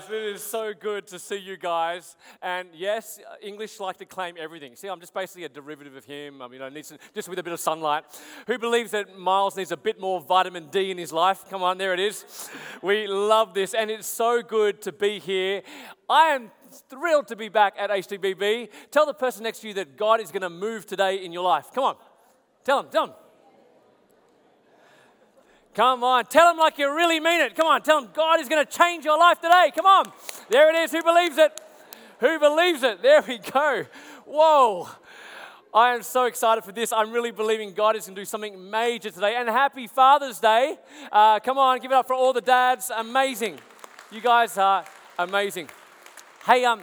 guys, it is so good to see you guys. And yes, English like to claim everything. See, I'm just basically a derivative of him. I mean, I need some, just with a bit of sunlight. Who believes that Miles needs a bit more vitamin D in his life? Come on, there it is. We love this, and it's so good to be here. I am thrilled to be back at HTBB. Tell the person next to you that God is going to move today in your life. Come on, tell them, tell them. Come on, tell them like you really mean it. Come on, tell them God is going to change your life today. Come on. There it is. Who believes it? Who believes it? There we go. Whoa. I am so excited for this. I'm really believing God is going to do something major today. And happy Father's Day. Uh, come on, give it up for all the dads. Amazing. You guys are amazing. Hey, um,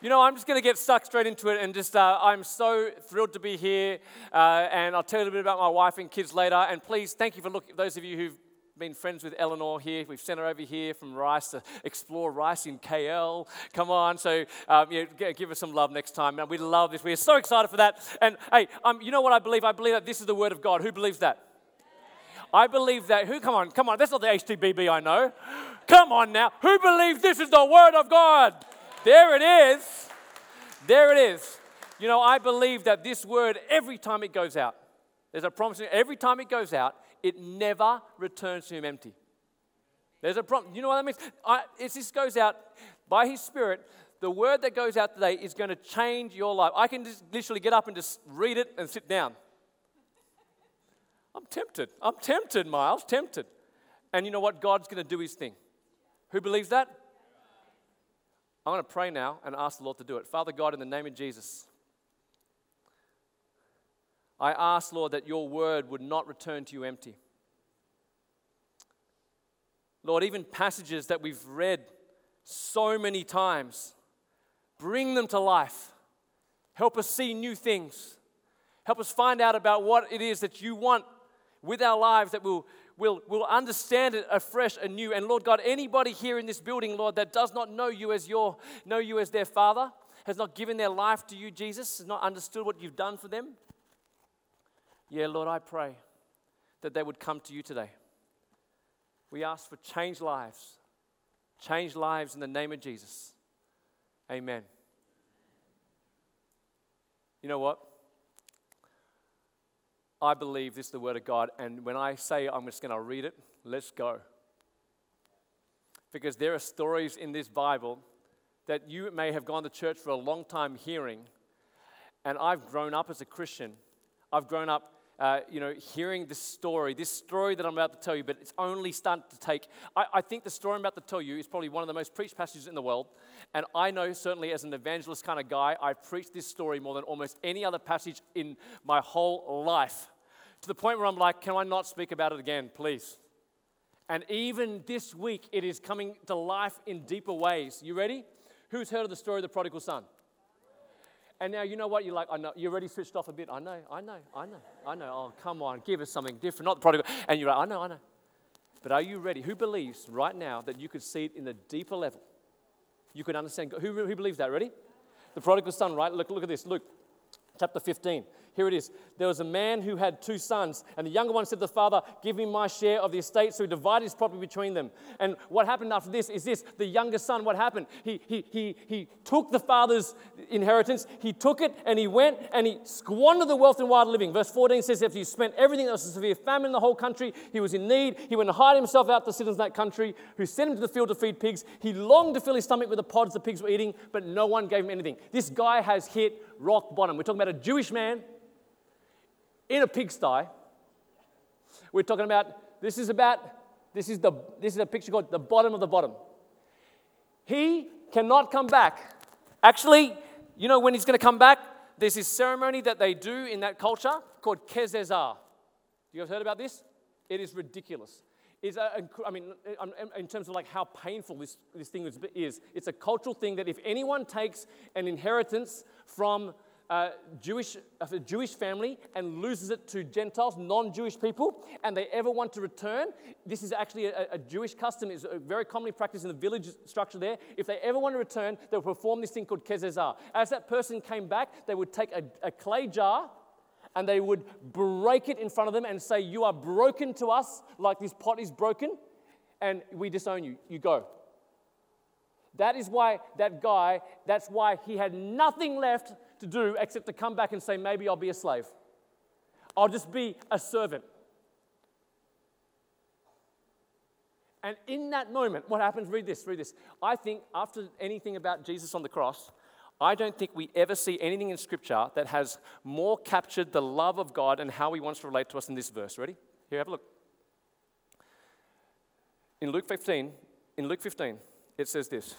you know, I'm just going to get stuck straight into it and just, uh, I'm so thrilled to be here. Uh, and I'll tell you a little bit about my wife and kids later. And please, thank you for looking, those of you who've been friends with Eleanor here. We've sent her over here from Rice to explore Rice in KL. Come on. So, um, yeah, give us some love next time. Man, we love this. We're so excited for that. And hey, um, you know what I believe? I believe that this is the Word of God. Who believes that? I believe that. Who? Come on, come on. That's not the HTBB I know. Come on now. Who believes this is the Word of God? There it is. There it is. You know, I believe that this word, every time it goes out, there's a promise, every time it goes out, it never returns to him empty. There's a promise. You know what that means? I, it just goes out by his spirit. The word that goes out today is going to change your life. I can just literally get up and just read it and sit down. I'm tempted. I'm tempted, Miles, tempted. And you know what? God's going to do his thing. Who believes that? I'm going to pray now and ask the Lord to do it. Father God, in the name of Jesus, I ask, Lord, that your word would not return to you empty. Lord, even passages that we've read so many times, bring them to life. Help us see new things. Help us find out about what it is that you want with our lives that will will, will understand it afresh and new. And Lord God, anybody here in this building, Lord, that does not know you as your, know you as their father, has not given their life to you, Jesus, has not understood what you've done for them. Yeah, Lord, I pray that they would come to you today. We ask for changed lives. Change lives in the name of Jesus. Amen. You know what? I believe this is the Word of God, and when I say I'm just going to read it, let's go. Because there are stories in this Bible that you may have gone to church for a long time hearing, and I've grown up as a Christian. I've grown up, uh, you know, hearing this story, this story that I'm about to tell you, but it's only starting to take. I, I think the story I'm about to tell you is probably one of the most preached passages in the world. And I know, certainly as an evangelist kind of guy, I've preached this story more than almost any other passage in my whole life. To the point where I'm like, can I not speak about it again, please? And even this week, it is coming to life in deeper ways. You ready? Who's heard of the story of the prodigal son? And now you know what? You're like, I know. You're already switched off a bit. I know, I know, I know, I know. Oh, come on, give us something different. Not the prodigal. And you're like, I know, I know. But are you ready? Who believes right now that you could see it in a deeper level? You could understand. Who, who believes that? Ready? The prodigal son, right? Look, look at this. Luke chapter 15. Here it is. There was a man who had two sons, and the younger one said to the father, Give me my share of the estate. So he divided his property between them. And what happened after this is this the younger son, what happened? He, he, he, he took the father's inheritance, he took it, and he went and he squandered the wealth in wild living. Verse 14 says, After he spent everything, there was a severe famine in the whole country. He was in need. He went and hired himself out to citizens of that country who sent him to the field to feed pigs. He longed to fill his stomach with the pods the pigs were eating, but no one gave him anything. This guy has hit rock bottom. We're talking about a Jewish man in a pigsty. We're talking about, this is about, this is, the, this is a picture called the bottom of the bottom. He cannot come back. Actually, you know when he's going to come back? There's this ceremony that they do in that culture called Kezazah. You guys heard about this? It is ridiculous. It's a, I mean, um, um, in terms of like how painful this, this thing is, it's a cultural thing that if anyone takes an inheritance from uh, Jewish, a Jewish family and loses it to Gentiles, non Jewish people, and they ever want to return, this is actually a, a, Jewish custom, it's very commonly practiced in the village structure there. If they ever want to return, they'll perform this thing called kezazah. As that person came back, they would take a, a clay jar and they would break it in front of them and say, You are broken to us like this pot is broken, and we disown you. You go. That is why that guy, that's why he had nothing left to do except to come back and say, maybe I'll be a slave. I'll just be a servant. And in that moment, what happens? Read this, read this. I think after anything about Jesus on the cross, I don't think we ever see anything in Scripture that has more captured the love of God and how He wants to relate to us in this verse. Ready? Here, have a look. In Luke 15, in Luke 15, it says this.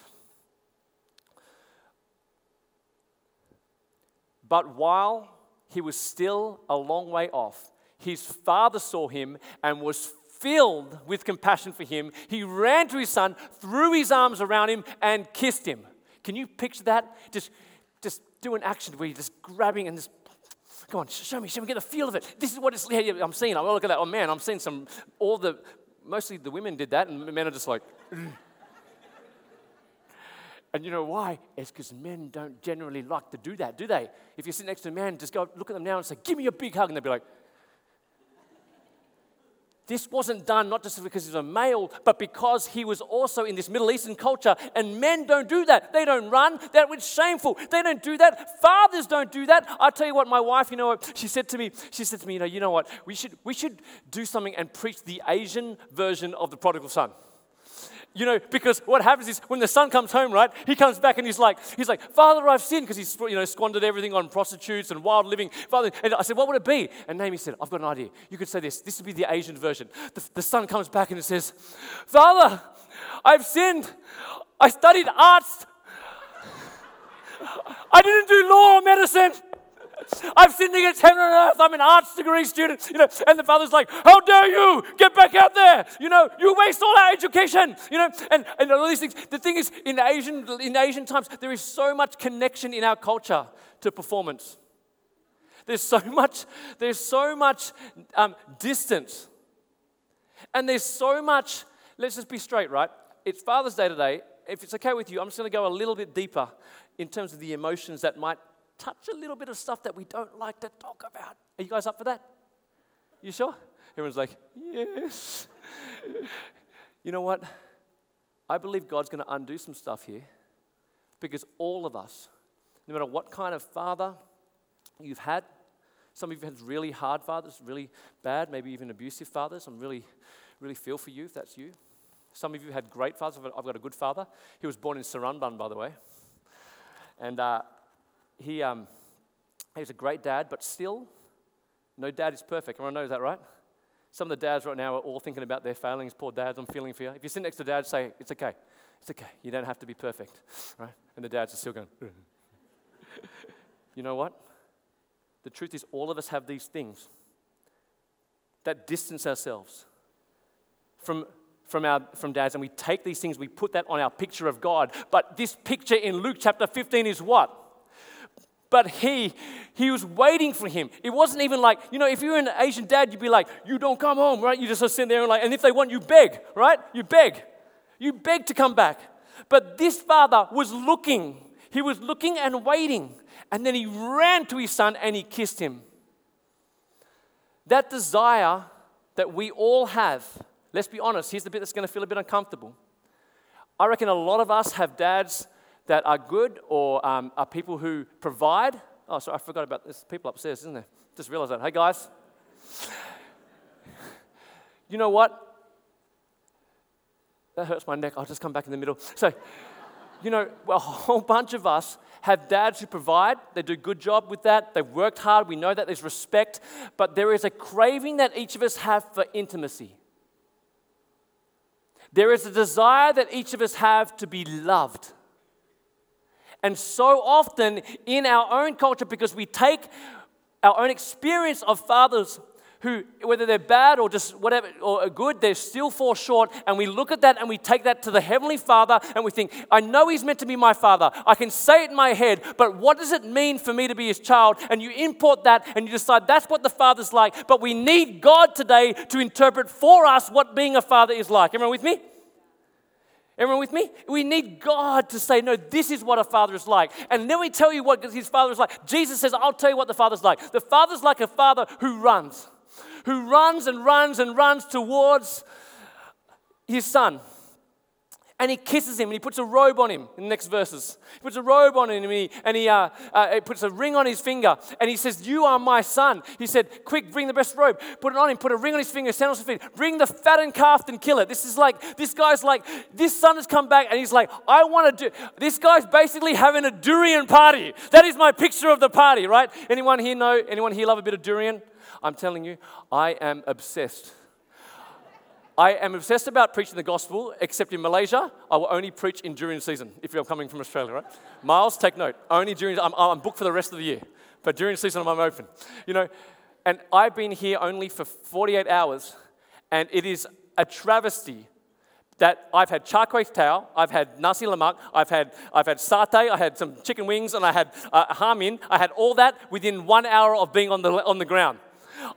But while he was still a long way off, his father saw him and was filled with compassion for him. He ran to his son, threw his arms around him, and kissed him. Can you picture that? Just, just do an action where you're just grabbing and just Come on, show me, show me, get a feel of it. This is what it's, yeah, I'm seeing. I'm look at that. Oh man, I'm seeing some, all the, mostly the women did that, and the men are just like, and you know why? It's because men don't generally like to do that, do they? If you sit next to a man, just go look at them now and say, Give me a big hug. And they'll be like, this wasn't done not just because he was a male, but because he was also in this Middle Eastern culture. And men don't do that. They don't run. That was shameful. They don't do that. Fathers don't do that. I tell you what, my wife, you know what, she said to me, she said to me, you know, you know what, we should, we should do something and preach the Asian version of the prodigal son. You know, because what happens is when the son comes home, right, he comes back and he's like, he's like, Father, I've sinned because he's, you know, squandered everything on prostitutes and wild living. Father, and I said, what would it be? And Naomi said, I've got an idea. You could say this. This would be the Asian version. The, the son comes back and it says, Father, I've sinned. I studied arts. I didn't do law or medicine. I've sinned against heaven and earth. I'm an arts degree student, you know. And the father's like, How dare you get back out there? You know, you waste all our education, you know, and, and all these things. The thing is, in Asian, in Asian times, there is so much connection in our culture to performance. There's so much, there's so much um, distance. And there's so much, let's just be straight, right? It's Father's Day today. If it's okay with you, I'm just going to go a little bit deeper in terms of the emotions that might touch a little bit of stuff that we don't like to talk about. Are you guys up for that? You sure? Everyone's like, yes. you know what? I believe God's going to undo some stuff here because all of us, no matter what kind of father you've had, some of you had really hard fathers, really bad, maybe even abusive fathers. I'm really, really feel for you if that's you. Some of you had great fathers. I've got a good father. He was born in Seremban, by the way. And uh, he, um, he was a great dad, but still, no dad is perfect. Everyone knows that, right? Some of the dads right now are all thinking about their failings. Poor dads, I'm feeling for you. If you sit next to dad, say, It's okay. It's okay. You don't have to be perfect, right? And the dads are still going, You know what? The truth is, all of us have these things that distance ourselves from, from, our, from dads, and we take these things, we put that on our picture of God. But this picture in Luke chapter 15 is what? But he he was waiting for him. It wasn't even like you know if you're an asian dad you'd be like you don't come home right? You just sit there and like and if they want you beg right? You beg. You beg to come back. But this father was looking. He was looking and waiting. And then he ran to his son and he kissed him. That desire that we all have let's be honest here's the bit that's going to feel a bit uncomfortable. I reckon a lot of us have dads that are good or um, are people who provide. Oh, sorry, I forgot about this. People upstairs, isn't there? Just realized that. Hey, guys. You know what? That hurts my neck. I'll just come back in the middle. So, you know, a whole bunch of us have dads who provide. They do a good job with that. They've worked hard. We know that there's respect. But there is a craving that each of us have for intimacy. There is a desire that each of us have to be loved. And so often in our own culture, because we take our own experience of fathers who, whether they're bad or just whatever, or good, they still fall short. And we look at that and we take that to the Heavenly Father and we think, I know He's meant to be my Father. I can say it in my head, but what does it mean for me to be His child? And you import that and you decide that's what the Father's like. But we need God today to interpret for us what being a Father is like. Everyone with me? Everyone with me? We need God to say, no, this is what a father is like. And let me tell you what his father is like. Jesus says, I'll tell you what the father's like. The father's like a father who runs, who runs and runs and runs towards his son. And he kisses him and he puts a robe on him in the next verses. He puts a robe on him and he, and he, uh, uh, he puts a ring on his finger and he says, You are my son. He said, Quick, bring the best robe, put it on him, put a ring on his finger, sandals on his feet, bring the fattened calf and kill it. This is like, this guy's like, this son has come back and he's like, I want to do, this guy's basically having a durian party. That is my picture of the party, right? Anyone here know, anyone here love a bit of durian? I'm telling you, I am obsessed. I am obsessed about preaching the gospel, except in Malaysia, I will only preach in during season if you're coming from Australia, right? Miles, take note. Only during, I'm, I'm booked for the rest of the year, but during season, I'm open. You know, and I've been here only for 48 hours, and it is a travesty that I've had char kway teow, I've had nasi lemak, I've had, I've had satay, I had some chicken wings, and I had uh. I had all that within one hour of being on the, on the ground.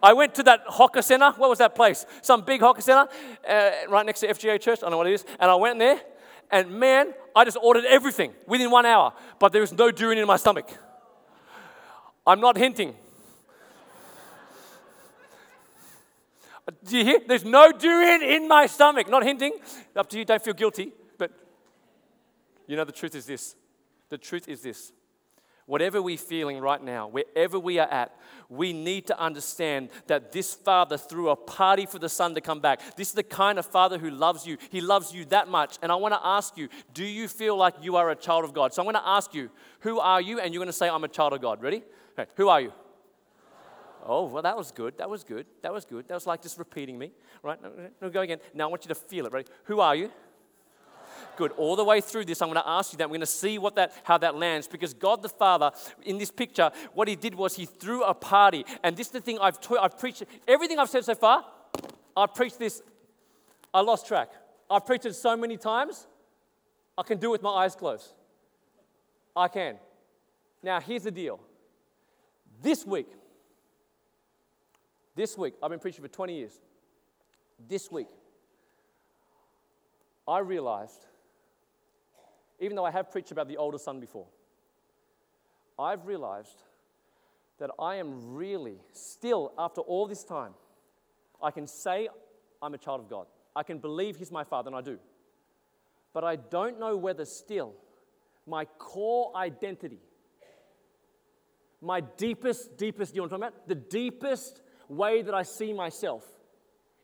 I went to that hawker center. What was that place? Some big hawker center uh, right next to FGA Church. I don't know what it is. And I went there, and man, I just ordered everything within one hour. But there was no durian in my stomach. I'm not hinting. Do you hear? There's no durian in my stomach. Not hinting. Up to you. Don't feel guilty. But you know, the truth is this. The truth is this. Whatever we're feeling right now, wherever we are at, we need to understand that this Father threw a party for the Son to come back. This is the kind of Father who loves you. He loves you that much. And I want to ask you do you feel like you are a child of God? So I'm going to ask you, who are you? And you're going to say, I'm a child of God. Ready? Okay, who are you? Oh, well, that was good. That was good. That was good. That was like just repeating me. Right? No, no, go again. Now I want you to feel it. Ready? Who are you? Good. All the way through this, I'm going to ask you that. We're going to see what that, how that lands because God the Father, in this picture, what he did was he threw a party. And this is the thing I've, I've preached. Everything I've said so far, I've preached this. I lost track. I've preached it so many times, I can do it with my eyes closed. I can. Now, here's the deal. This week, this week, I've been preaching for 20 years. This week, I realized even though I have preached about the older son before, I've realized that I am really, still, after all this time, I can say I'm a child of God. I can believe He's my Father, and I do. But I don't know whether still my core identity, my deepest, deepest, you know what I'm talking about? The deepest way that I see myself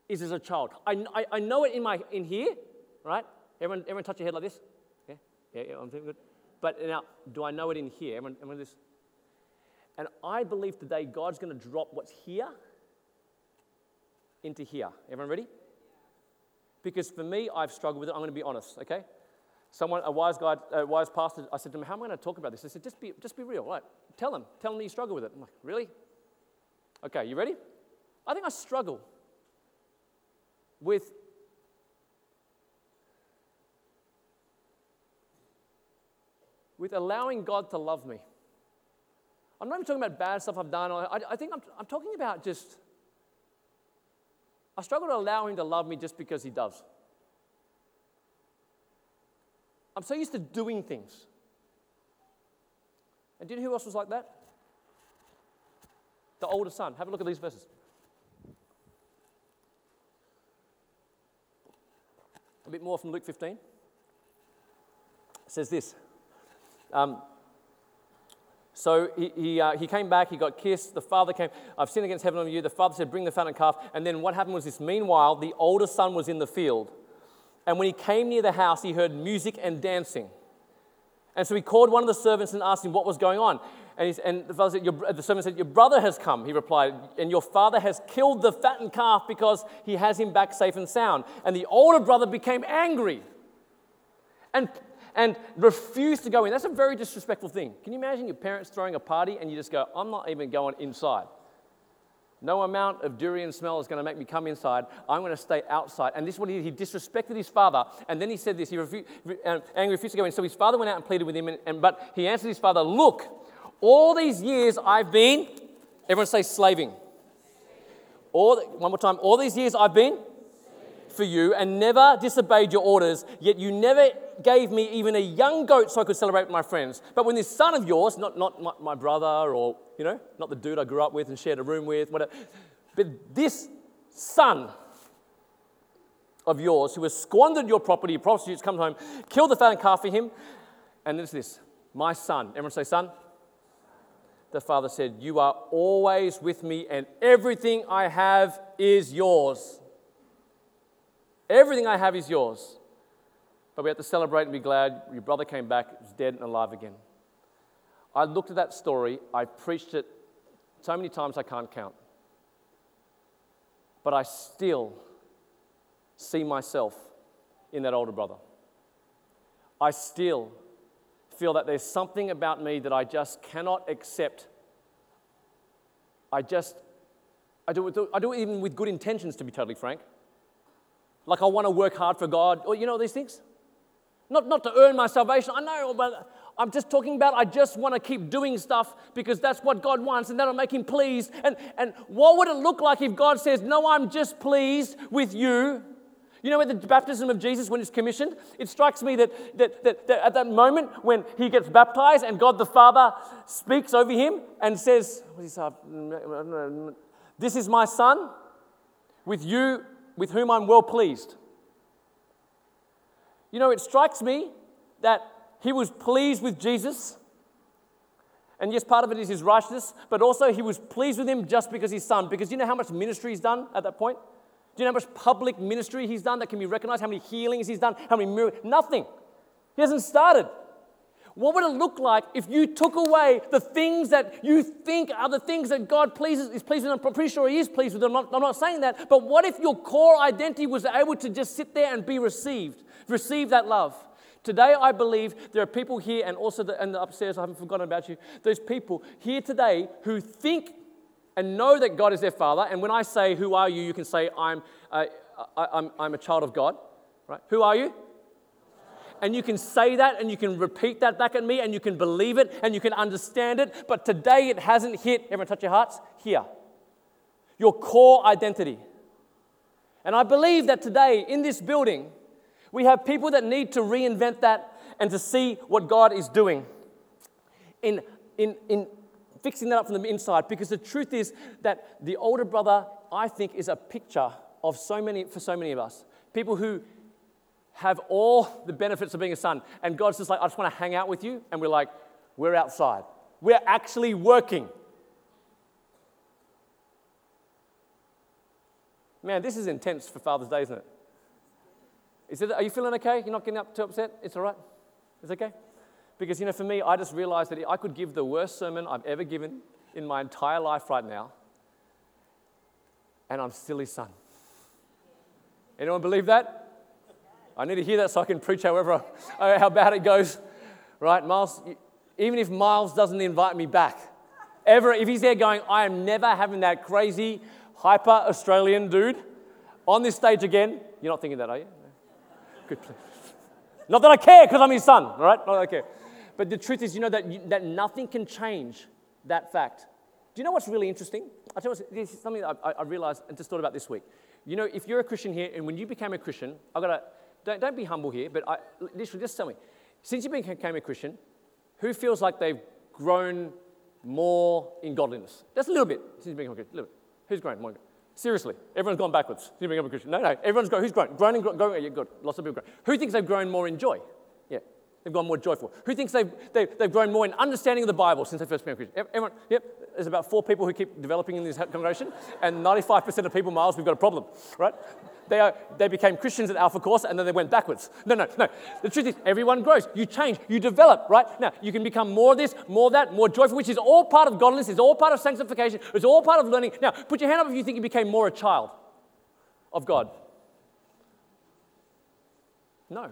is as a child. I, I, I know it in, my, in here, right? Everyone, everyone touch your head like this? Yeah, yeah, I'm doing good. But now, do I know it in here? I this? And I believe today God's going to drop what's here into here. Everyone ready? Because for me, I've struggled with it. I'm going to be honest, okay? Someone, a wise guy, a wise pastor, I said to him, How am I going to talk about this? He said, Just be, just be real. Right? Tell him. Tell him that you struggle with it. I'm like, Really? Okay, you ready? I think I struggle with with allowing God to love me. I'm not even talking about bad stuff I've done. I, I think I'm, I'm talking about just, I struggle to allow Him to love me just because He does. I'm so used to doing things. And do you know who else was like that? The older son. Have a look at these verses. A bit more from Luke 15. It says this. Um, so he, he, uh, he, came back, he got kissed. The father came, I've sinned against heaven on you. The father said, Bring the fattened calf. And then what happened was this meanwhile, the older son was in the field. And when he came near the house, he heard music and dancing. And so he called one of the servants and asked him what was going on. And, and the, father said, the servant said, Your brother has come, he replied, and your father has killed the fattened calf because he has him back safe and sound. And the older brother became angry and and refuse to go in. That's a very disrespectful thing. Can you imagine your parents throwing a party and you just go, I'm not even going inside? No amount of durian smell is going to make me come inside. I'm going to stay outside. And this is what he did. He disrespected his father. And then he said this. He refused, uh, angry refused to go in. So his father went out and pleaded with him. And, and, but he answered his father, Look, all these years I've been, everyone say slaving. All, one more time. All these years I've been for you and never disobeyed your orders, yet you never gave me even a young goat so I could celebrate with my friends. But when this son of yours, not, not my, my brother or, you know, not the dude I grew up with and shared a room with, whatever, but this son of yours who has squandered your property, prostitutes, come home, kill the fattened calf for him. And it's this My son. Everyone say, Son. The father said, You are always with me, and everything I have is yours. Everything I have is yours. But we have to celebrate and be glad your brother came back, was dead and alive again. I looked at that story, I preached it so many times I can't count. But I still see myself in that older brother. I still feel that there's something about me that I just cannot accept. I just, I do, it, I do it even with good intentions, to be totally frank. Like I want to work hard for God, or you know these things? Not, not to earn my salvation. I know, but I'm just talking about I just want to keep doing stuff because that's what God wants and that'll make Him pleased. And, and what would it look like if God says, No, I'm just pleased with you? You know, at the baptism of Jesus, when he's commissioned, it strikes me that, that, that, that, at that moment when he gets baptized and God the Father speaks over him and says, This is my son, with you, with whom I'm well pleased. You know, it strikes me that he was pleased with Jesus. And yes, part of it is his righteousness, but also he was pleased with him just because he's son. Because you know how much ministry he's done at that point? Do you know how much public ministry he's done that can be recognized? How many healings he's done? How many miracles? Nothing. He hasn't started. What would it look like if you took away the things that you think are the things that God pleases, is pleased with? I'm pretty sure He is pleased with. I'm not, I'm not saying that. But what if your core identity was able to just sit there and be received, receive that love? Today, I believe there are people here, and also the, and the upstairs, I haven't forgotten about you. Those people here today who think and know that God is their Father. And when I say, Who are you? you can say, I'm, uh, I, I'm, I'm a child of God. Right? Who are you? And you can say that and you can repeat that back at me and you can believe it and you can understand it. But today it hasn't hit, everyone touch your hearts, here. Your core identity. And I believe that today in this building, we have people that need to reinvent that and to see what God is doing. In, in, in fixing that up from the inside because the truth is that the older brother, I think, is a picture of so many, for so many of us. People who have all the benefits of being a son. And God's just like, I just want to hang out with you. And we're like, we're outside. We're actually working. Man, this is intense for Father's Day, isn't it? Is it are you feeling okay? You're not getting up too upset? It's all right? It's okay? Because, you know, for me, I just realized that I could give the worst sermon I've ever given in my entire life right now, and I'm still his son. Anyone believe that? I need to hear that so I can preach however, uh, how bad it goes. Right, Miles? Even if Miles doesn't invite me back, ever, if he's there going, I am never having that crazy, hyper Australian dude on this stage again. You're not thinking that, are you? Good. Not that I care because I'm his son, all right? Not that I care. But the truth is, you know, that, you, that nothing can change that fact. Do you know what's really interesting? I tell you this is something I, I realized and just thought about this week. You know, if you're a Christian here, and when you became a Christian, I've got to, don't, don't be humble here, but I, literally just tell me, since you became a Christian, who feels like they've grown more in godliness? Just a little bit since you became a Christian. A little bit. Who's grown more? Seriously, everyone's gone backwards since you became a Christian. No, no, everyone's grown. Who's grown? Grown and grown. Yeah, good. Lots of people grown. Who thinks they've grown more in joy? Yeah, they've gone more joyful. Who thinks they've, they, have they have grown more in understanding of the Bible since they first became a Christian? Everyone, yep, there's about four people who keep developing in this congregation, and 95% of people, Miles, we've got a problem, right? They, are, they became Christians at Alpha Course and then they went backwards. No, no, no. The truth is, everyone grows. You change, you develop, right? Now, you can become more of this, more of that, more joyful, which is all part of godliness, it's all part of sanctification, it's all part of learning. Now, put your hand up if you think you became more a child of God. No.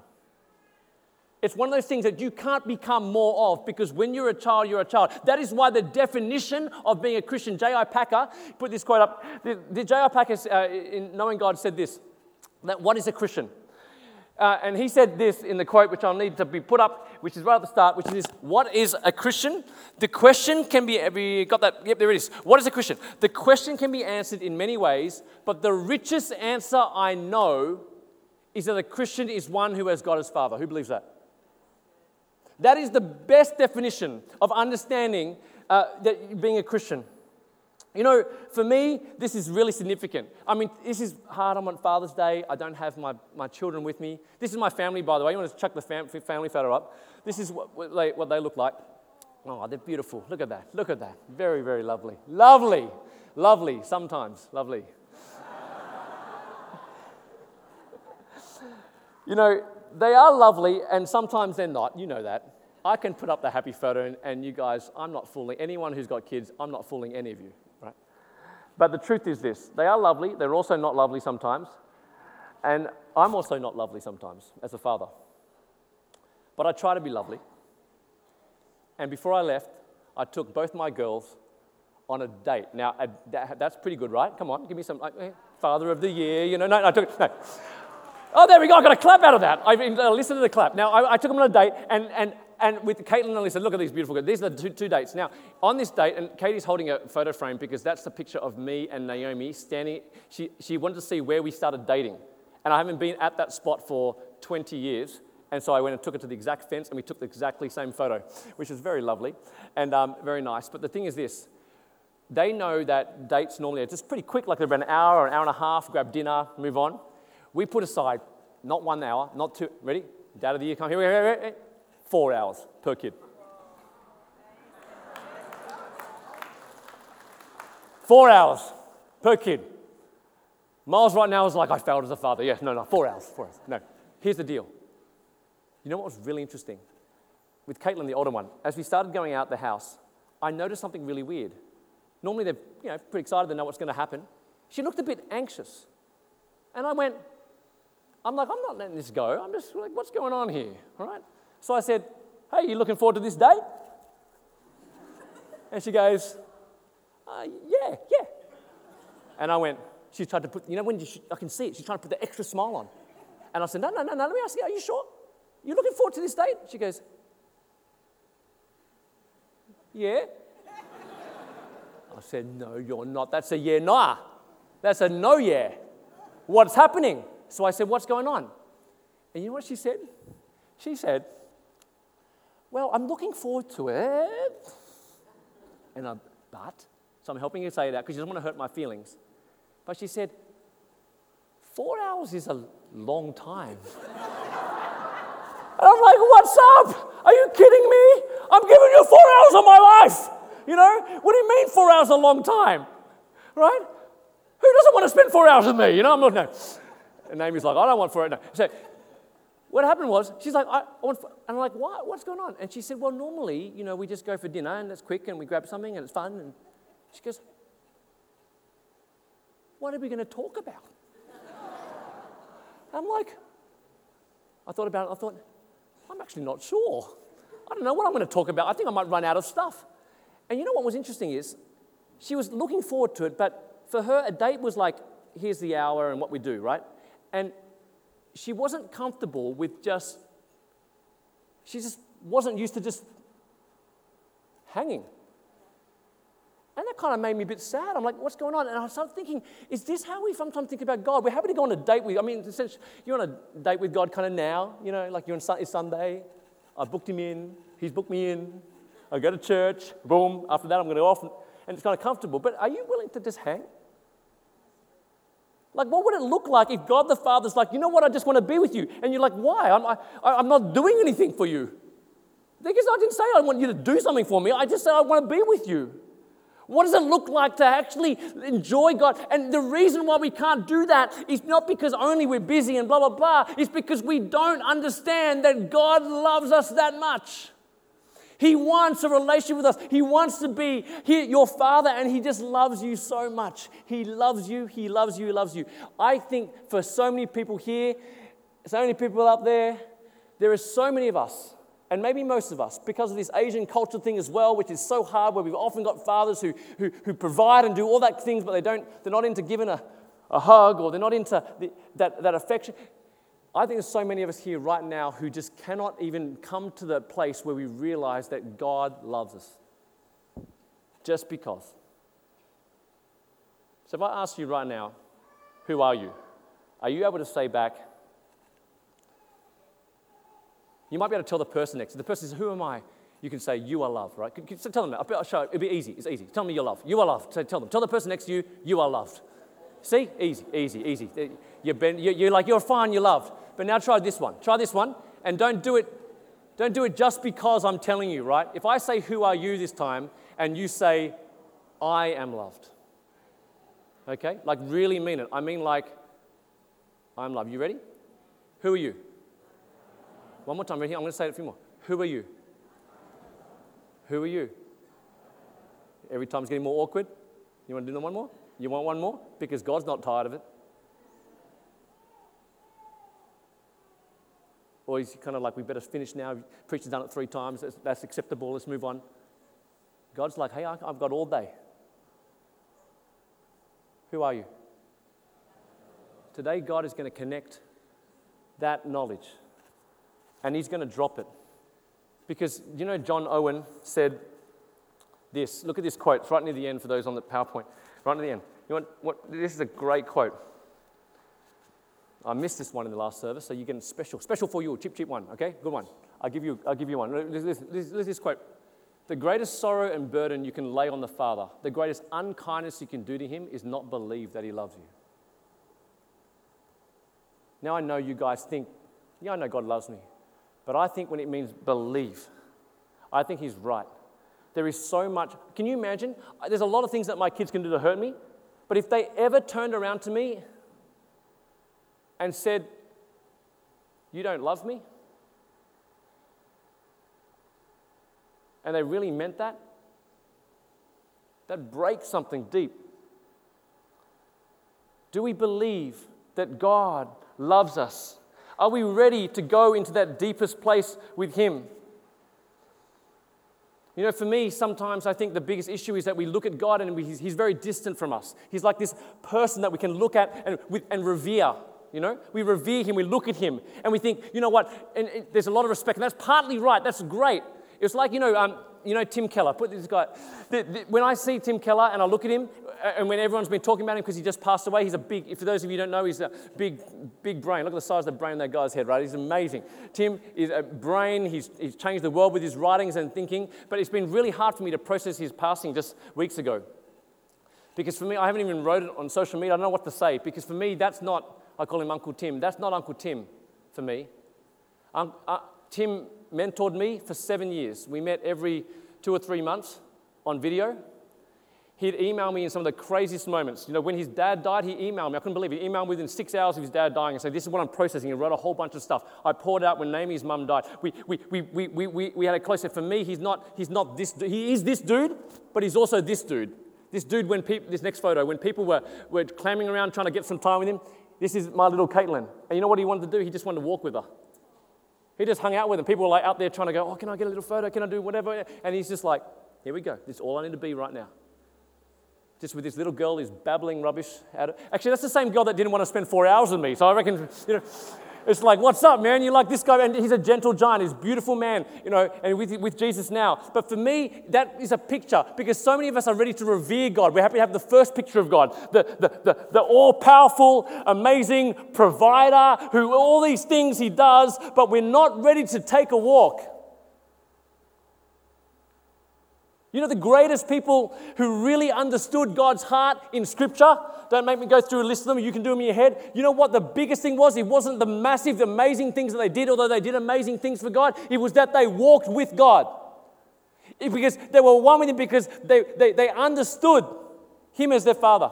It's one of those things that you can't become more of because when you're a child, you're a child. That is why the definition of being a Christian, J.I. Packer, put this quote up. The, the J.I. Packer, uh, in Knowing God, said this that what is a Christian? Uh, and he said this in the quote, which I'll need to be put up, which is right at the start, which is What is a Christian? The question can be, have you got that? Yep, there it is. What is a Christian? The question can be answered in many ways, but the richest answer I know is that a Christian is one who has God as Father. Who believes that? That is the best definition of understanding uh, that being a Christian. You know, for me, this is really significant. I mean, this is hard. I'm on Father's Day. I don't have my, my children with me. This is my family, by the way. You want to chuck the fam- family photo up? This is what, what, they, what they look like. Oh, they're beautiful. Look at that. Look at that. Very, very lovely. Lovely. Lovely. Sometimes. Lovely. you know, they are lovely, and sometimes they're not. You know that. I can put up the happy photo, and, and you guys, I'm not fooling anyone who's got kids, I'm not fooling any of you. But the truth is this they are lovely, they're also not lovely sometimes. And I'm also not lovely sometimes as a father. But I try to be lovely. And before I left, I took both my girls on a date. Now, that's pretty good, right? Come on, give me some. Eh, father of the year, you know. No, no, I took, no. Oh, there we go. I got a clap out of that. I listened to the clap. Now, I, I took them on a date, and, and and with Caitlin and Alyssa, look at these beautiful girls. These are the two, two, dates. Now, on this date, and Katie's holding a photo frame because that's the picture of me and Naomi standing. She, she wanted to see where we started dating. And I haven't been at that spot for 20 years. And so I went and took it to the exact fence, and we took the exactly same photo, which is very lovely and um, very nice. But the thing is this they know that dates normally are just pretty quick, like they're about an hour or an hour and a half, grab dinner, move on. We put aside not one hour, not two. Ready? Dad of the year, come here. here, here, here four hours per kid. Four hours per kid. Miles right now is like, I failed as a father. Yeah, no, no, four hours, four hours. No. Here's the deal. You know what was really interesting? With Caitlin, the older one, as we started going out the house, I noticed something really weird. Normally they're you know, pretty excited, they know what's going to happen. She looked a bit anxious. And I went, I'm like, I'm not letting this go. I'm just like, what's going on here? All right? So I said, Hey, you looking forward to this date? And she goes, uh, Yeah, yeah. And I went, She tried to put, you know, when you, I can see it, she's trying to put the extra smile on. And I said, No, no, no, no, let me ask you, are you sure? You looking forward to this date? She goes, Yeah. I said, No, you're not. That's a yeah, nah. That's a no, yeah. What's happening? So I said, What's going on? And you know what she said? She said, well, I'm looking forward to it. And I'm, but, so I'm helping her say that because she doesn't want to hurt my feelings. But she said, Four hours is a long time. and I'm like, What's up? Are you kidding me? I'm giving you four hours of my life. You know, what do you mean four hours a long time? Right? Who doesn't want to spend four hours with me? You know, I'm not, no. And Amy's like, I don't want four hours. No. So what happened was, she's like, I, I want, and I'm like, what? What's going on? And she said, well, normally, you know, we just go for dinner and it's quick and we grab something and it's fun. And she goes, what are we going to talk about? I'm like, I thought about it. I thought, I'm actually not sure. I don't know what I'm going to talk about. I think I might run out of stuff. And you know what was interesting is, she was looking forward to it, but for her, a date was like, here's the hour and what we do, right? And she wasn't comfortable with just, she just wasn't used to just hanging. And that kind of made me a bit sad. I'm like, what's going on? And I started thinking, is this how we sometimes think about God? We're happy to go on a date with, I mean, sense, you're on a date with God kind of now, you know, like you're on Sunday. I booked him in, he's booked me in. I go to church, boom, after that I'm going to go off, and it's kind of comfortable. But are you willing to just hang? Like, what would it look like if God the Father's like, you know what, I just want to be with you? And you're like, why? I'm, I, I'm not doing anything for you. Because I didn't say I want you to do something for me. I just said I want to be with you. What does it look like to actually enjoy God? And the reason why we can't do that is not because only we're busy and blah, blah, blah. It's because we don't understand that God loves us that much. He wants a relationship with us. He wants to be your father, and He just loves you so much. He loves you, He loves you, He loves you. I think for so many people here, so many people up there, there are so many of us, and maybe most of us, because of this Asian culture thing as well, which is so hard, where we've often got fathers who, who, who provide and do all that things, but they don't, they're not into giving a, a hug or they're not into the, that, that affection. I think there's so many of us here right now who just cannot even come to the place where we realize that God loves us. Just because. So if I ask you right now, who are you? Are you able to say back? You might be able to tell the person next. The person says, Who am I? you can say, You are loved, right? So tell them that. I'll show it. It'll be easy. It's easy. Tell me you're loved. You are loved. So tell them. Tell the person next to you, You are loved. See? Easy, easy, easy. You've been, you're like, You're fine, you're loved. But now try this one. Try this one. And don't do it. Don't do it just because I'm telling you, right? If I say, Who are you this time? and you say, I am loved. Okay? Like, really mean it. I mean, like, I'm loved. You ready? Who are you? One more time, right here. I'm going to say it a few more. Who are you? Who are you? Every time it's getting more awkward. You want to do one more? You want one more? Because God's not tired of it. Or he's kind of like, we better finish now. Preacher's done it three times. That's, that's acceptable. Let's move on. God's like, hey, I've got all day. Who are you? Today, God is going to connect that knowledge and He's going to drop it. Because, you know, John Owen said this. Look at this quote. It's right near the end for those on the PowerPoint. Right near the end. You want, what, this is a great quote. I missed this one in the last service, so you're getting special. Special for you, cheap, cheap one, okay? Good one. I'll give you, I'll give you one. Listen, listen, this quote. The greatest sorrow and burden you can lay on the Father, the greatest unkindness you can do to Him is not believe that He loves you. Now I know you guys think, yeah, I know God loves me. But I think when it means believe, I think He's right. There is so much. Can you imagine? There's a lot of things that my kids can do to hurt me. But if they ever turned around to me and said, You don't love me, and they really meant that, that breaks something deep. Do we believe that God loves us? Are we ready to go into that deepest place with Him? You know, for me, sometimes I think the biggest issue is that we look at God and we, he's, he's, very distant from us. He's like this person that we can look at and, and revere. You know, we revere him, we look at him, and we think, you know what, and, and there's a lot of respect, and that's partly right, that's great. It's like, you know, um, you know Tim Keller. Put this guy. The, the, when I see Tim Keller and I look at him, and when everyone's been talking about him because he just passed away, he's a big. For those of you who don't know, he's a big, big brain. Look at the size of the brain that guy's head, right? He's amazing. Tim is a brain. He's, he's changed the world with his writings and thinking. But it's been really hard for me to process his passing just weeks ago, because for me, I haven't even wrote it on social media. I don't know what to say because for me, that's not. I call him Uncle Tim. That's not Uncle Tim for me. Um, uh, Tim mentored me for seven years. We met every two or three months on video. He'd email me in some of the craziest moments. You know, when his dad died, he emailed me. I couldn't believe it. He emailed me within six hours of his dad dying and said, This is what I'm processing. He wrote a whole bunch of stuff. I poured out when Naomi's mum died. We, we, we, we, we, we, we had a close For me, he's not, he's not this He is this dude, but he's also this dude. This dude, when people, this next photo, when people were, were clambering around trying to get some time with him, this is my little Caitlin. And you know what he wanted to do? He just wanted to walk with her. He just hung out with them. People were like out there trying to go, oh, can I get a little photo? Can I do whatever? And he's just like, here we go. This is all I need to be right now. Just with this little girl who's babbling rubbish. Out of... Actually, that's the same girl that didn't want to spend four hours with me. So I reckon, you know, it's like, what's up, man? You like this guy? And he's a gentle giant. He's a beautiful man, you know, and with, with Jesus now. But for me, that is a picture because so many of us are ready to revere God. We're happy to have the first picture of God, the, the, the, the all powerful, amazing provider who all these things he does, but we're not ready to take a walk. You know, the greatest people who really understood God's heart in Scripture, don't make me go through a list of them, you can do them in your head. You know what the biggest thing was? It wasn't the massive, amazing things that they did, although they did amazing things for God, it was that they walked with God. It, because they were one with Him, because they, they, they understood Him as their Father.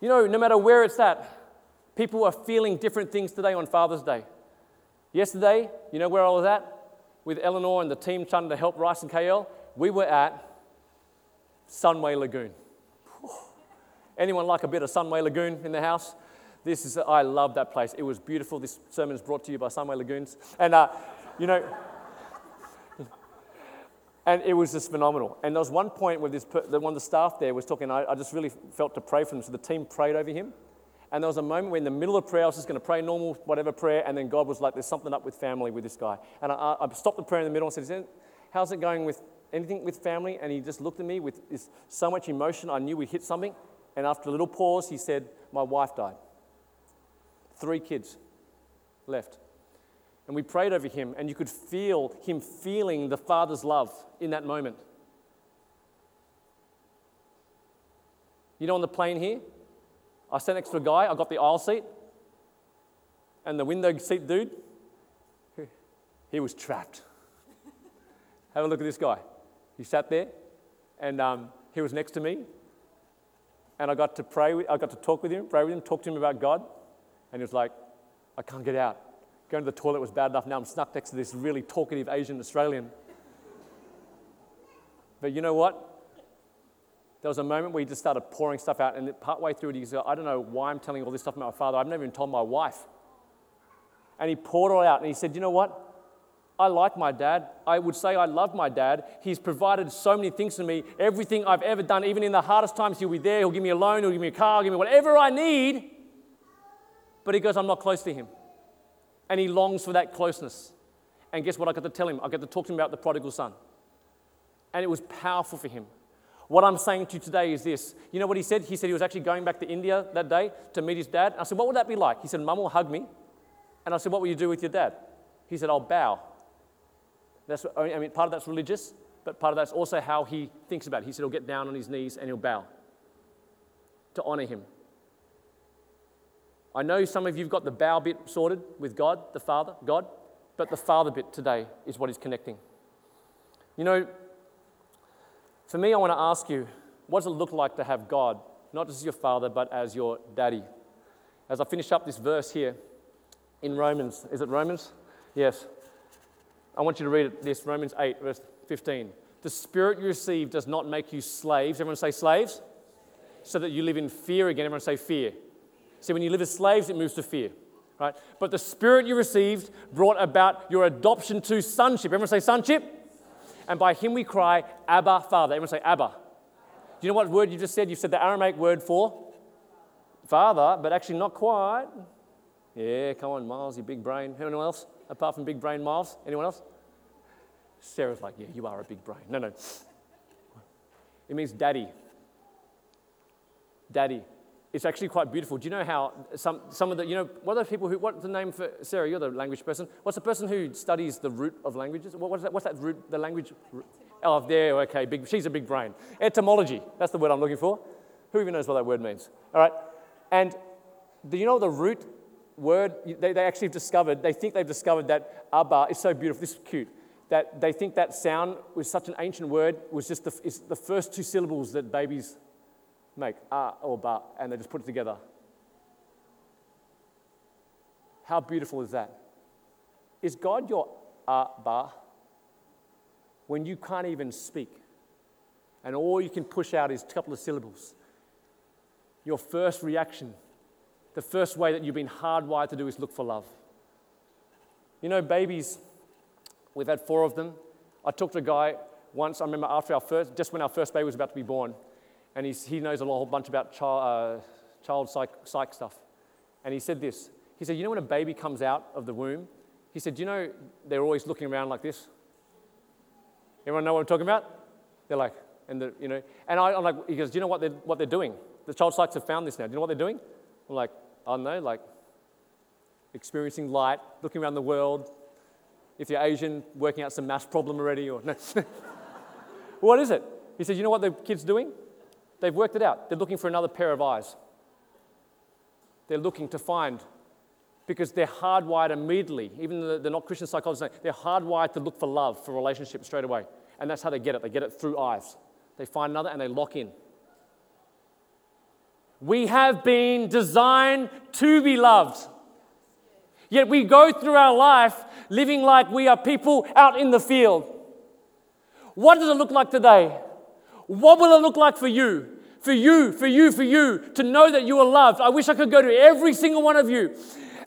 You know, no matter where it's at, people are feeling different things today on Father's Day. Yesterday, you know where I was at? With Eleanor and the team trying to help Rice and KL? We were at Sunway Lagoon. Anyone like a bit of Sunway Lagoon in the house? This is, I love that place. It was beautiful. This sermon is brought to you by Sunway Lagoons. And, uh, you know, and it was just phenomenal. And there was one point where this, one of the staff there was talking, I, I just really felt to pray for him. So the team prayed over him. And there was a moment where in the middle of prayer, I was just going to pray normal, whatever prayer, and then God was like, there's something up with family with this guy. And I, I stopped the prayer in the middle and said, how's it going with anything with family? And he just looked at me with this, so much emotion. I knew we hit something. And after a little pause, he said, my wife died. Three kids left. And we prayed over him, and you could feel him feeling the Father's love in that moment. You know, on the plane here, I sat next to a guy, I got the aisle seat, and the window seat dude, he was trapped. Have a look at this guy. He sat there, and um, he was next to me, and I got to pray. With, I got to talk with him, pray with him, talk to him about God, and he was like, "I can't get out. Going to the toilet was bad enough. Now I'm stuck next to this really talkative Asian Australian." But you know what? There was a moment where he just started pouring stuff out, and partway through it, he said, I don't know why I'm telling all this stuff about my father. I've never even told my wife. And he poured it all out, and he said, You know what? I like my dad. I would say I love my dad. He's provided so many things to me. Everything I've ever done, even in the hardest times, he'll be there. He'll give me a loan, he'll give me a car, he'll give me whatever I need. But he goes, I'm not close to him. And he longs for that closeness. And guess what I got to tell him? I got to talk to him about the prodigal son. And it was powerful for him. What I'm saying to you today is this. You know what he said? He said he was actually going back to India that day to meet his dad. I said, What would that be like? He said, Mum will hug me. And I said, What will you do with your dad? He said, I'll bow. That's, I mean, part of that's religious, but part of that's also how he thinks about it. He said he'll get down on his knees and he'll bow to honor him. I know some of you've got the bow bit sorted with God, the Father, God, but the Father bit today is what is connecting. You know, for me, I want to ask you what does it look like to have God, not just as your Father, but as your daddy? As I finish up this verse here in Romans, is it Romans? Yes. I want you to read this Romans 8, verse 15. The spirit you receive does not make you slaves. Everyone say slaves? So that you live in fear again. Everyone say fear. See, when you live as slaves, it moves to fear. Right? But the spirit you received brought about your adoption to sonship. Everyone say sonship? And by him we cry, Abba, Father. Everyone say Abba. Do you know what word you just said? You said the Aramaic word for father, but actually not quite. Yeah, come on, Miles, you big brain. Anyone else? Apart from big brain Miles? Anyone else? Sarah's like, yeah, you are a big brain. No, no. It means daddy. Daddy. It's actually quite beautiful. Do you know how some, some of the, you know, what are the people who, what's the name for, Sarah, you're the language person. What's the person who studies the root of languages? What, what's, that, what's that root, the language? Oh, there, okay, big, she's a big brain. Etymology, that's the word I'm looking for. Who even knows what that word means? All right. And do you know the root word, they, they actually have discovered, they think they've discovered that Abba is so beautiful, this is cute, that they think that sound was such an ancient word, was just the, the first two syllables that babies make, ah or ba, and they just put it together. How beautiful is that? Is God your Abba when you can't even speak and all you can push out is a couple of syllables? Your first reaction the first way that you've been hardwired to do is look for love. You know, babies, we've had four of them. I talked to a guy once, I remember after our first, just when our first baby was about to be born, and he's, he knows a whole bunch about child, uh, child psych, psych stuff. And he said this He said, You know, when a baby comes out of the womb, he said, You know, they're always looking around like this. Everyone know what I'm talking about? They're like, and the, you know, and I, am like, he goes, Do you know what they're, what they're doing? The child psychs have found this now. Do you know what they're doing? I'm like, I don't know, like experiencing light, looking around the world. If you're Asian, working out some math problem already, or no. what is it? He said, You know what the kid's doing? They've worked it out. They're looking for another pair of eyes. They're looking to find, because they're hardwired immediately, even though they're not Christian psychologists, they're hardwired to look for love, for relationships straight away. And that's how they get it. They get it through eyes. They find another and they lock in. We have been designed to be loved. Yet we go through our life living like we are people out in the field. What does it look like today? What will it look like for you? For you, for you, for you, to know that you are loved. I wish I could go to every single one of you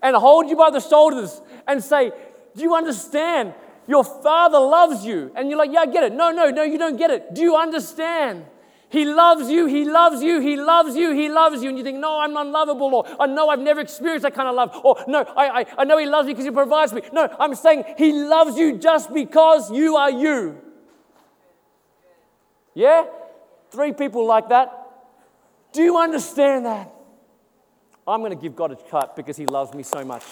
and hold you by the shoulders and say, Do you understand? Your father loves you. And you're like, Yeah, I get it. No, no, no, you don't get it. Do you understand? He loves you, He loves you, He loves you, He loves you. And you think, no, I'm unlovable, or I know I've never experienced that kind of love, or no, I, I, I know He loves me because He provides me. No, I'm saying He loves you just because you are you. Yeah? Three people like that. Do you understand that? I'm going to give God a cut because He loves me so much.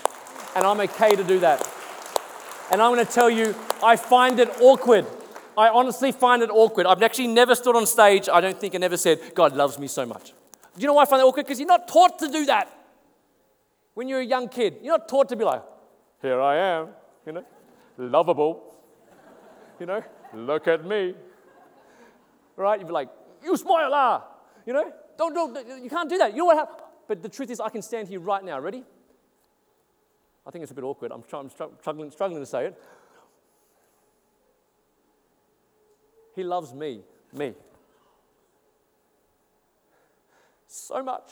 And I'm okay to do that. And I'm going to tell you, I find it awkward. I honestly find it awkward. I've actually never stood on stage, I don't think, and never said, God loves me so much. Do you know why I find it awkward? Because you're not taught to do that. When you're a young kid, you're not taught to be like, here I am, you know, lovable, you know, look at me. Right? You'd be like, you smile, ah, you know, don't, don't, you can't do that. You know what happened? But the truth is, I can stand here right now. Ready? I think it's a bit awkward. I'm, try, I'm struggling, struggling to say it. He loves me, me, so much.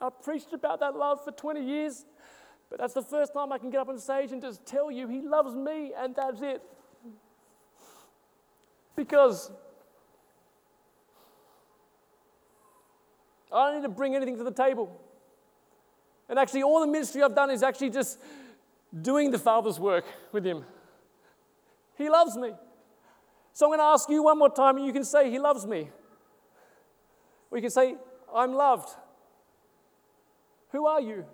I've preached about that love for 20 years, but that's the first time I can get up on stage and just tell you He loves me, and that's it. Because I don't need to bring anything to the table. And actually, all the ministry I've done is actually just doing the Father's work with Him. He loves me. So I'm going to ask you one more time, and you can say, He loves me. Or you can say, I'm loved. Who are you?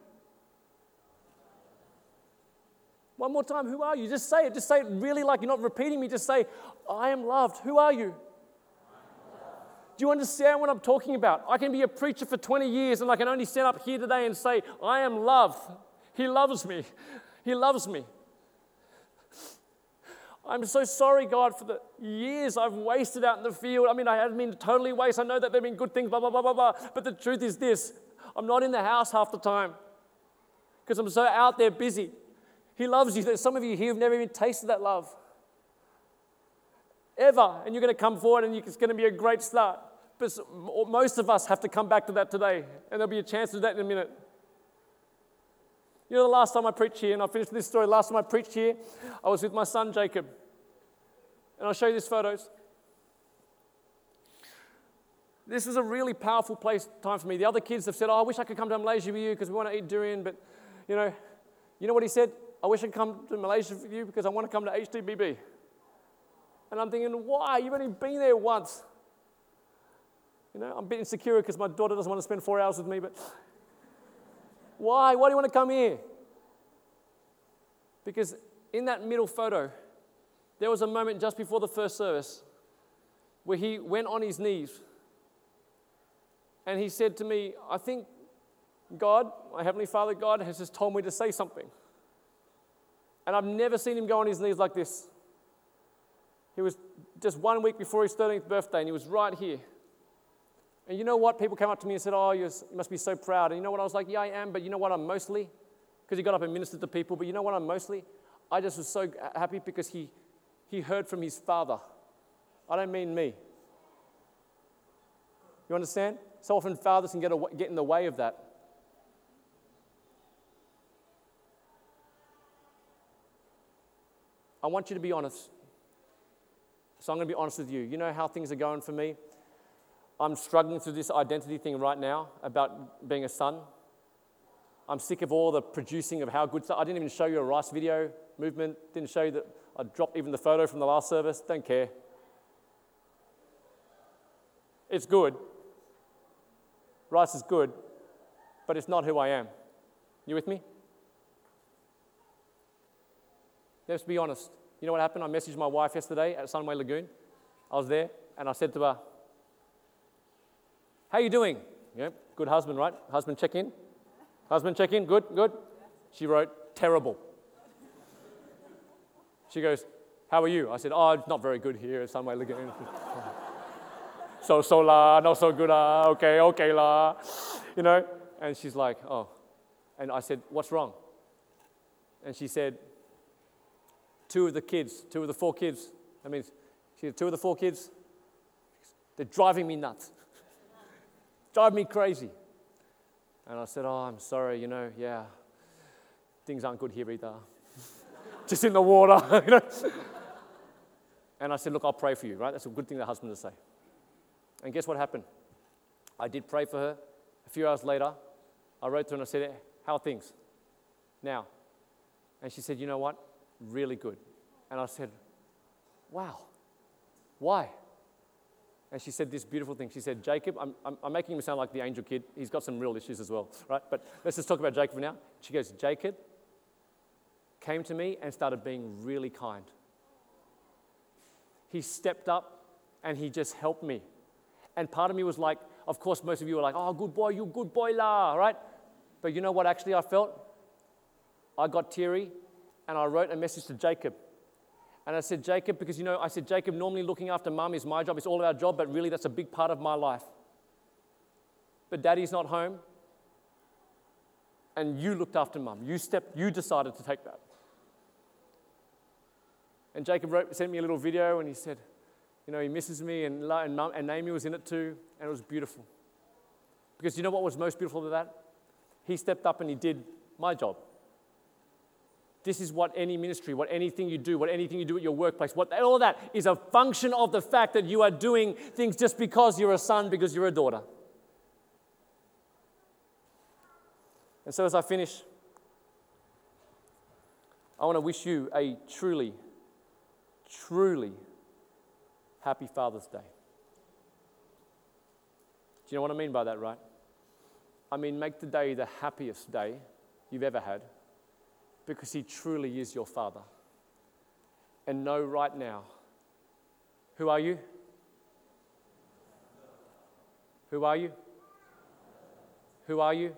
One more time, who are you? Just say it. Just say it really like you're not repeating me. Just say, I am loved. Who are you? Do you understand what I'm talking about? I can be a preacher for 20 years and I can only stand up here today and say, I am loved. He loves me. He loves me. I'm so sorry, God, for the years I've wasted out in the field. I mean, I haven't been totally waste. I know that there have been good things, blah, blah, blah, blah, blah. But the truth is this I'm not in the house half the time because I'm so out there busy. He loves you. There's some of you here who've never even tasted that love. Ever. And you're going to come forward and it's going to be a great start. But most of us have to come back to that today. And there'll be a chance to do that in a minute. You know, the last time I preached here, and I finished this story. Last time I preached here, I was with my son Jacob. And I'll show you these photos. This is a really powerful place time for me. The other kids have said, Oh, I wish I could come to Malaysia with you because we want to eat durian. But, you know, you know what he said? I wish I could come to Malaysia with you because I want to come to HTBB. And I'm thinking, why? You've only been there once. You know, I'm a bit insecure because my daughter doesn't want to spend four hours with me, but why? Why do you want to come here? Because in that middle photo, there was a moment just before the first service where he went on his knees and he said to me, I think God, my Heavenly Father God, has just told me to say something. And I've never seen him go on his knees like this. He was just one week before his 13th birthday, and he was right here. And you know what? People came up to me and said, Oh, you must be so proud. And you know what? I was like, Yeah, I am, but you know what? I'm mostly, because he got up and ministered to people, but you know what? I'm mostly, I just was so happy because he, he heard from his father. I don't mean me. You understand? So often fathers can get, away, get in the way of that. I want you to be honest. So I'm going to be honest with you. You know how things are going for me? I'm struggling through this identity thing right now about being a son. I'm sick of all the producing of how good. I didn't even show you a rice video movement. Didn't show you that I dropped even the photo from the last service. Don't care. It's good. Rice is good, but it's not who I am. You with me? Let's be honest. You know what happened? I messaged my wife yesterday at Sunway Lagoon. I was there and I said to her, How you doing? Yeah, good husband, right? Husband check in. Husband check in. Good, good. She wrote, Terrible. She goes, How are you? I said, Oh, it's not very good here at Sunway Lagoon. so, so la, not so good la, okay, okay la. You know? And she's like, Oh. And I said, What's wrong? And she said, two of the kids, two of the four kids, I mean, she had two of the four kids, they're driving me nuts, drive me crazy. And I said, Oh, I'm sorry, you know, yeah, things aren't good here either. Just in the water, you know. And I said, Look, I'll pray for you, right? That's a good thing the husband to say. And guess what happened? I did pray for her. A few hours later, I wrote to her and I said, How are things now? And she said, You know what? Really good. And I said, Wow, why? And she said this beautiful thing. She said, Jacob, I'm, I'm, I'm making him sound like the angel kid. He's got some real issues as well, right? But let's just talk about Jacob now. She goes, Jacob came to me and started being really kind. He stepped up and he just helped me. And part of me was like, of course, most of you are like, oh, good boy, you good boy, la, right? But you know what actually I felt? I got teary and I wrote a message to Jacob. And I said, Jacob, because you know, I said, Jacob, normally looking after mum is my job, it's all our job, but really that's a big part of my life. But daddy's not home. And you looked after mum. You stepped, you decided to take that. And Jacob wrote, sent me a little video and he said, you know, he misses me and, and, mum, and Naomi was in it too. And it was beautiful. Because you know what was most beautiful to that? He stepped up and he did my job. This is what any ministry, what anything you do, what anything you do at your workplace, what all that is a function of the fact that you are doing things just because you're a son, because you're a daughter. And so as I finish, I want to wish you a truly, truly happy Father's Day. Do you know what I mean by that, right? I mean, make the day the happiest day you've ever had because He truly is your Father. And know right now who are you? Who are you? Who are you?